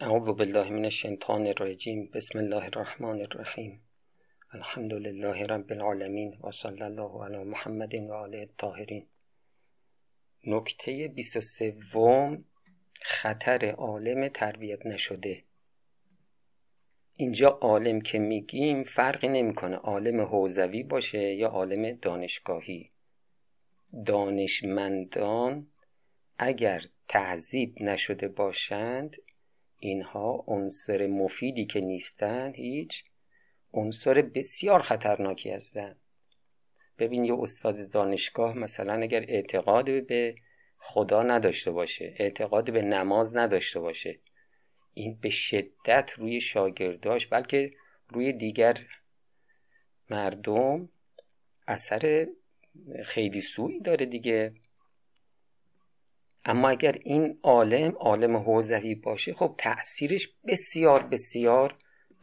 اعوذ بالله من الشیطان الرجیم. بسم الله الرحمن الرحیم. الحمد لله رب العالمین و صلی الله علی محمد و آله الطاهرین. نکته 23 خطر عالم تربیت نشده. اینجا عالم که میگیم فرقی نمی‌کنه. عالم حوزوی باشه یا عالم دانشگاهی. دانشمندان اگر تعذیب نشده باشند اینها عنصر مفیدی که نیستند هیچ عنصر بسیار خطرناکی هستند ببین یه استاد دانشگاه مثلا اگر اعتقاد به خدا نداشته باشه اعتقاد به نماز نداشته باشه این به شدت روی شاگرداش بلکه روی دیگر مردم اثر خیلی سوی داره دیگه. اما اگر این عالم عالم حوزوی باشه خب تأثیرش بسیار بسیار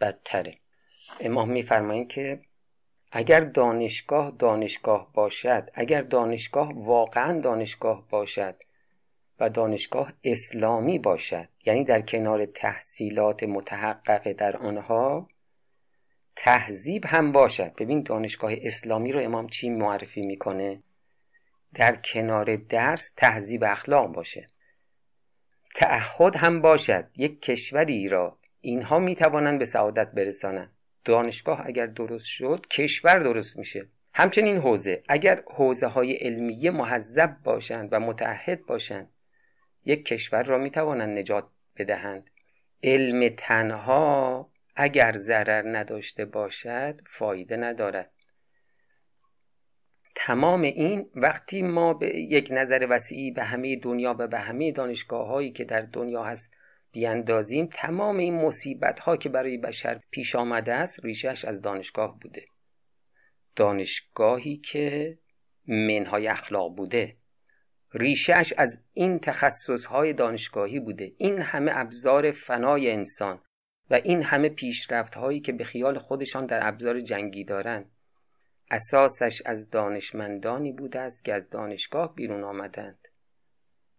بدتره. امام میفرمایند که اگر دانشگاه دانشگاه باشد اگر دانشگاه واقعا دانشگاه باشد و دانشگاه اسلامی باشد یعنی در کنار تحصیلات متحقق در آنها تهذیب هم باشد. ببین دانشگاه اسلامی رو امام چی معرفی می‌کنه؟ در کنار درس تهذیب اخلاق باشه. تعهد هم باشد. یک کشوری را اینها می‌توانند به سعادت برسانند. دانشگاه اگر درست شد کشور درست میشه. همچنین حوزه. اگر حوزه های علمیه محذب باشند و متعهد باشند یک کشور را می‌توانند نجات بدهند. علم تنها اگر ضرر نداشته باشد فایده ندارد. تمام این وقتی ما به یک نظر وسیعی به همه دنیا و به همه دانشگاه هایی که در دنیا هست بیاندازیم تمام این مصیبت ها که برای بشر پیش آمده است ریشش از دانشگاه بوده. دانشگاهی که منهای اخلاق بوده. ریشش از این تخصص های دانشگاهی بوده. این همه ابزار فنای انسان و این همه پیشرفت هایی که به خیال خودشان در ابزار جنگی دارند اساسش از دانشمندانی بوده است که از دانشگاه بیرون آمدند.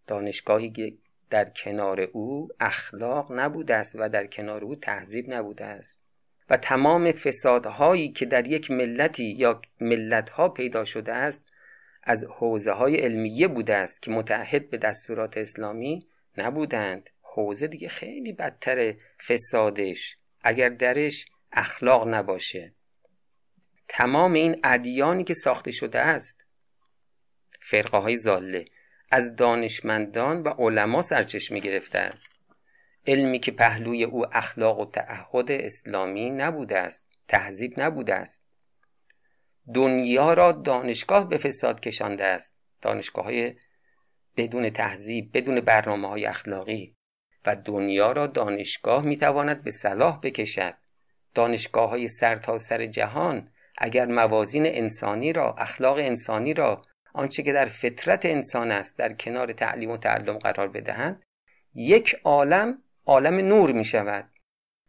دانشگاهی که در کنار او اخلاق نبوده است و در کنار او تهذیب نبوده است. و تمام فسادهایی که در یک ملتی یا ملتها پیدا شده است از حوزه های علمیه بوده است که متحد به دستورات اسلامی نبودند. حوزه دیگه خیلی بدتر فسادش. اگر درش اخلاق نباشه. تمام این ادیانی که ساخته شده است. فرقه های زاله. از دانشمندان و علما سرچشمه گرفته است. علمی که پهلوی او اخلاق و تعهد اسلامی نبوده است. تهذیب نبوده است. دنیا را دانشگاه به فساد کشانده است. دانشگاه های بدون تهذیب بدون برنامه های اخلاقی. و دنیا را دانشگاه می‌تواند به صلاح بکشد. دانشگاه های سرتاسر سر جهان اگر موازین انسانی را اخلاق انسانی را آنچه که در فطرت انسان است در کنار تعلیم و تعلم قرار بدهند یک عالم عالم نور می شود.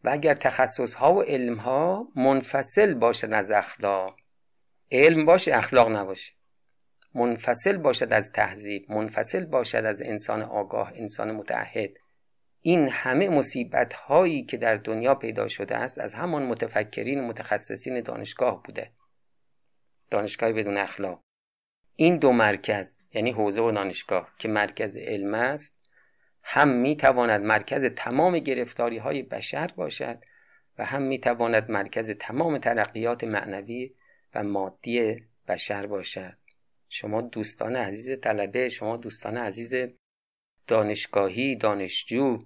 و اگر تخصص ها و علم ها منفصل باشد از اخلاق علم باشه اخلاق نباشه. منفصل باشد از تهذیب منفصل باشد از انسان آگاه انسان متعهد. این همه مصیبت هایی که در دنیا پیدا شده است از همان متفکرین متخصصین دانشگاه بوده. دانشگاه بدون اخلاق. این دو مرکز یعنی حوزه و دانشگاه که مرکز علم است هم می تواند مرکز تمام گرفتاری های بشر باشد و هم می تواند مرکز تمام ترقیات معنوی و مادی بشر باشد. شما دوستان عزیز طلبه شما دوستان عزیز دانشگاهی دانشجو.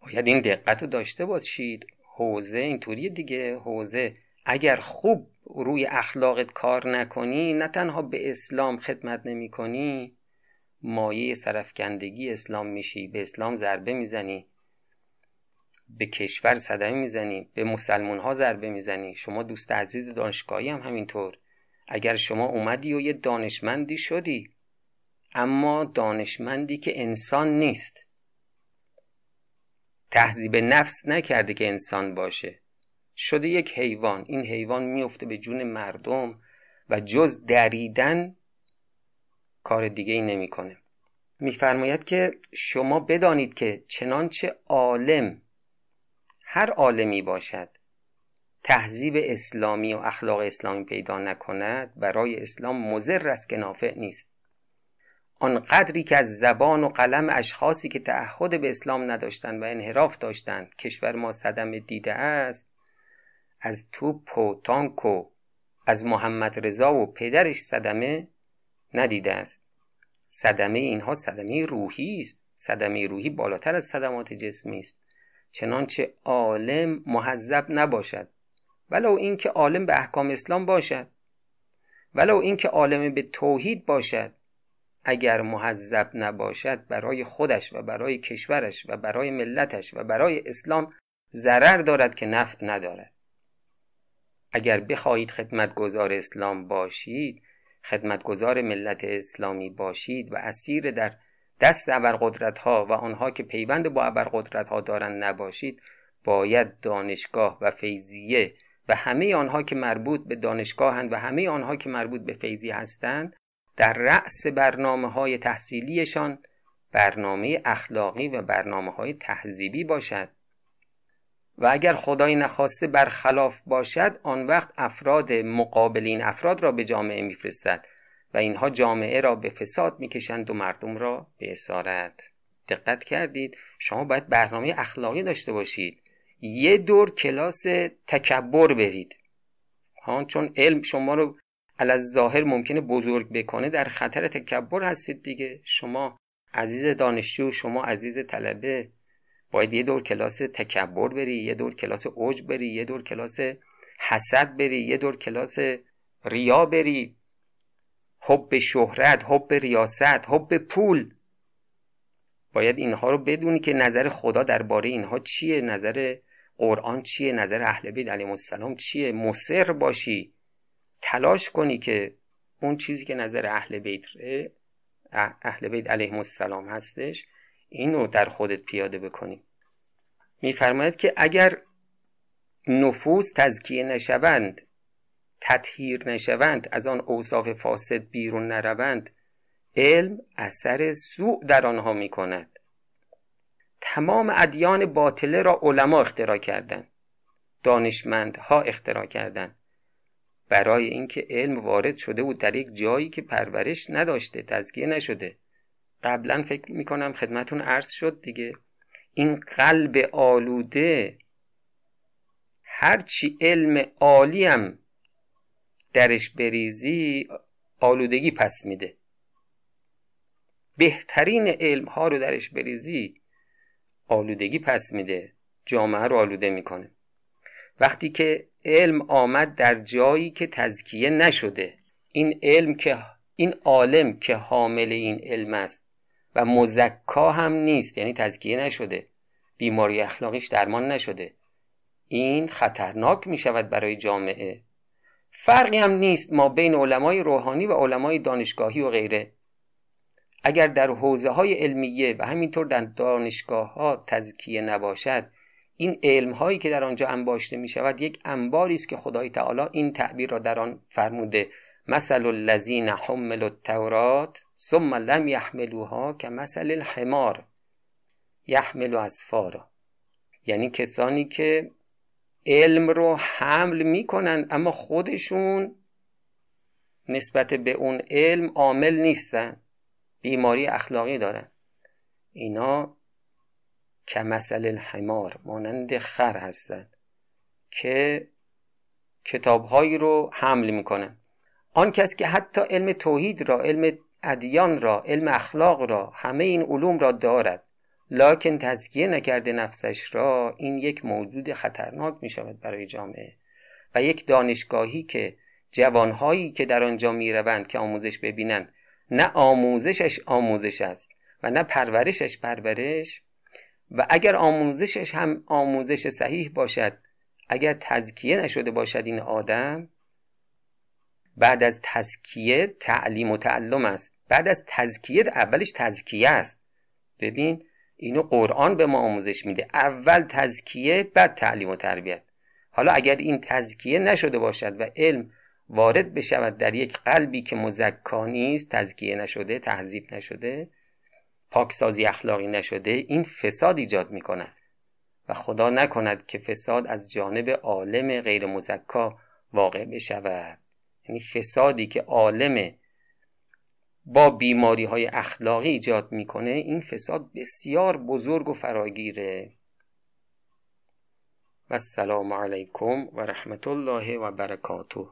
باید این دقت رو داشته باشید. حوزه اینطوری دیگه. حوزه اگر خوب روی اخلاقت کار نکنی نه تنها به اسلام خدمت نمی کنی مایه سرفکندگی اسلام میشی به اسلام ضربه می‌زنی به کشور صدمه می‌زنی به مسلمون ها ضربه می‌زنی. شما دوست عزیز دانشگاهی هم همینطور. اگر شما اومدی و یه دانشمندی شدی اما دانشمندی که انسان نیست. تهذیب نفس نکرده که انسان باشه. شده یک حیوان. این حیوان میفته به جون مردم و جز دریدن کار دیگه ای نمی‌کنه. میفرماید که شما بدانید که چنانچه عالم هر عالمی باشد تهذیب اسلامی و اخلاق اسلامی پیدا نکند برای اسلام مزر است که نافع نیست. آن قدری که از زبان و قلم اشخاصی که تعهد به اسلام نداشتند و انحراف داشتند کشور ما صدمه دیده است از توپ و تانک و از محمد رضا و پدرش صدمه ندیده است. صدمه اینها صدمه روحی است. صدمه روحی بالاتر از صدمات جسمی است. چنانچه عالم محذب نباشد. ولو اینکه عالم به احکام اسلام باشد. ولو اینکه عالم به توحید باشد. اگر محذب نباشد برای خودش و برای کشورش و برای ملتش و برای اسلام ضرر دارد که نفع ندارد. اگر بخواهید خدمتگزار اسلام باشید خدمتگزار ملت اسلامی باشید و اسیر در دست ابرقدرت ها و آنها که پیوند با ابرقدرت ها دارند نباشید باید دانشگاه و فیضیه و همه آنها که مربوط به دانشگاهند و همه آنها که مربوط به فیضی هستند در رأس برنامه های تحصیلیشان برنامه اخلاقی و برنامه های تهذیبی باشد. و اگر خدای نخواسته برخلاف باشد آن وقت افراد مقابلین افراد را به جامعه میفرستد و اینها جامعه را به فساد می‌کشند و مردم را به اسارت. دقت کردید؟ شما باید برنامه اخلاقی داشته باشید. یه دور کلاس تکبر برید. ها چون علم شما رو از ظاهر ممکنه بزرگ بکنه در خطر تکبر هستید دیگه؟ شما عزیز دانشجو شما عزیز طلبه باید یه دور کلاس تکبر بری یه دور کلاس اوج بری یه دور کلاس حسد بری یه دور کلاس ریا بری. حب شهرت حب ریاست حب پول. باید اینها رو بدونی که نظر خدا درباره اینها چیه نظر قرآن چیه نظر اهل بیت علیهم السلام چیه. مصر باشی. تلاش کنی که اون چیزی که نظر اهل بیت اهل بیت علیهم السلام هستش اینو در خودت پیاده بکنی. میفرماید که اگر نفوس تزکیه نشوند تطهیر نشوند از آن اوصاف فاسد بیرون نروند علم اثر سوء در آنها می کند تمام ادیان باطله را علما اختراع کردند. دانشمندها اختراع کردند. برای اینکه علم وارد شده بود در یک جایی که پرورش نداشته تزکیه نشده. قبلا فکر می‌کنم خدمتون عرض شد دیگه. این قلب آلوده هرچی علم عالیم درش بریزی آلودگی پس میده. بهترین علم ها رو درش بریزی آلودگی پس میده. جامعه رو آلوده می‌کنه. وقتی که علم آمد در جایی که تزکیه نشده. این علم که این عالم که حامل این علم است و مزکا هم نیست یعنی تزکیه نشده. بیماری اخلاقیش درمان نشده. این خطرناک می شود برای جامعه. فرقی هم نیست ما بین علمای روحانی و علمای دانشگاهی و غیره. اگر در حوزه های علمیه و همینطور در دانشگاه ها تزکیه نباشد این علم هایی که در آنجا انباشته می شود یک انباری است که خدای تعالی این تعبیر را در آن فرموده. مثل الذین حملوا التورات ثم لم یحملوها که مثل الحمار یحمل اسفارا. یعنی کسانی که علم رو حمل می‌کنن اما خودشون نسبت به اون علم عامل نیستن. بیماری اخلاقی دارن. اینا که مثل الحمار مانند خر هستند که کتابهایی رو حمل می‌کنن آن کس که حتی علم توحید را علم ادیان را علم اخلاق را همه این علوم را دارد لکن تزکیه نکرده نفسش را این یک موجود خطرناک می شود برای جامعه و یک دانشگاهی که جوانهایی که در آنجا می روند که آموزش ببینند نه آموزشش آموزش است و نه پرورشش پرورش و اگر آموزشش هم آموزش صحیح باشد اگر تزکیه نشده باشد این آدم بعد از تزکیه تعلیم و تعلم است. بعد از تزکیه اولش تزکیه است. ببین اینو قرآن به ما آموزش میده. اول تزکیه بعد تعلیم و تربیت. حالا اگر این تزکیه نشده باشد و علم وارد بشود در یک قلبی که مزکا نیست تزکیه نشده تهذیب نشده پاکسازی اخلاقی نشده این فساد ایجاد می کند و خدا نکند که فساد از جانب عالم غیر مزکا واقع بشود. یعنی فسادی که عالم با بیماری های اخلاقی ایجاد می‌کنه این فساد بسیار بزرگ و فراگیره. و السلام علیکم و رحمت الله و برکاته.